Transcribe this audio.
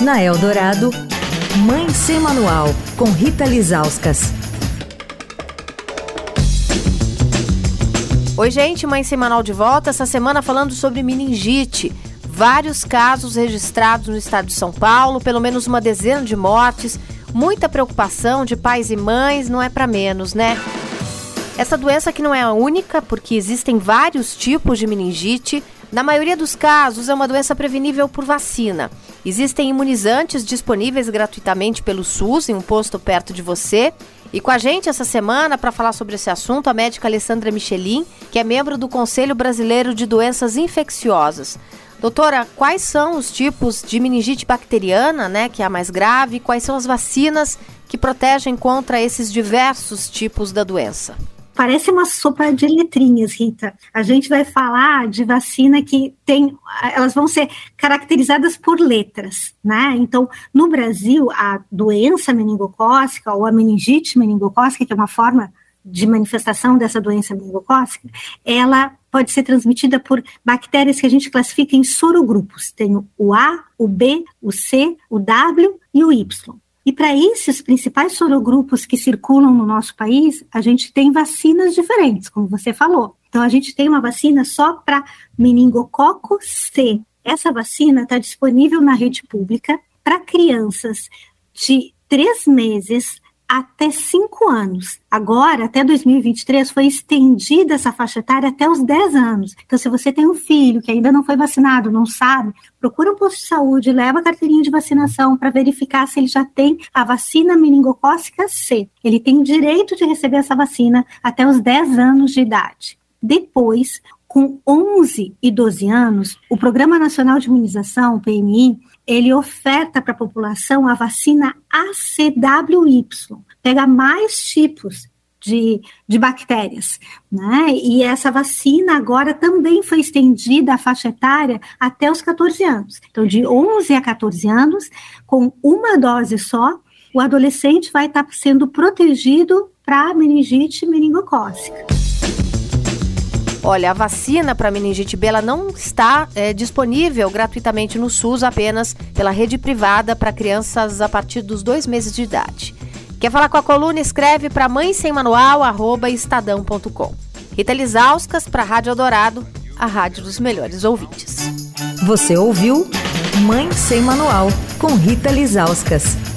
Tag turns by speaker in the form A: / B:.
A: Na Eldorado, Mãe Sem Manual, com Rita Lizauskas.
B: Oi, gente, Mãe Sem Manual de volta. Essa semana falando sobre meningite. Vários casos registrados no estado de São Paulo, pelo menos uma dezena de mortes. Muita preocupação de pais e mães, não é para menos, né? Essa doença que não é a única, porque existem vários tipos de meningite. Na maioria dos casos, é uma doença prevenível por vacina. Existem imunizantes disponíveis gratuitamente pelo SUS em um posto perto de você. E com a gente essa semana, para falar sobre esse assunto, a médica Alessandra Michelin, que é membro do Conselho Brasileiro de Doenças Infecciosas. Doutora, quais são os tipos de meningite bacteriana, né, que é a mais grave? Quais são as vacinas que protegem contra esses diversos tipos da doença?
C: Parece uma sopa de letrinhas, Rita. A gente vai falar de vacina que tem, elas vão ser caracterizadas por letras, né? Então, no Brasil, a doença meningocócica ou a meningite meningocócica, que é uma forma de manifestação dessa doença meningocócica, ela pode ser transmitida por bactérias que a gente classifica em sorogrupos. Tem o A, o B, o C, o W e o Y. E para esses principais sorogrupos que circulam no nosso país, a gente tem vacinas diferentes, como você falou. Então, a gente tem uma vacina só para meningococo C. Essa vacina está disponível na rede pública para crianças de três meses até cinco anos. Agora, até 2023, foi estendida essa faixa etária até os 10 anos. Então, se você tem um filho que ainda não foi vacinado, não sabe, procura um posto de saúde, leva a carteirinha de vacinação para verificar se ele já tem a vacina meningocócica C. Ele tem direito de receber essa vacina até os 10 anos de idade. Depois, com 11 e 12 anos, o Programa Nacional de Imunização, o PNI, ele oferta para a população a vacina ACWY, pega mais tipos de, de bactérias, né? E essa vacina agora também foi estendida a faixa etária até os 14 anos. Então, de 11 a 14 anos, com uma dose só, o adolescente vai estar sendo protegido para meningite meningocócica.
B: Olha, a vacina para meningite B não está é, disponível gratuitamente no SUS, apenas pela rede privada para crianças a partir dos dois meses de idade. Quer falar com a coluna? Escreve para mãe sem manual, arroba estadão.com. Rita Lisauskas para a Rádio Eldorado, a rádio dos melhores ouvintes.
A: Você ouviu Mãe Sem Manual, com Rita Lisauskas.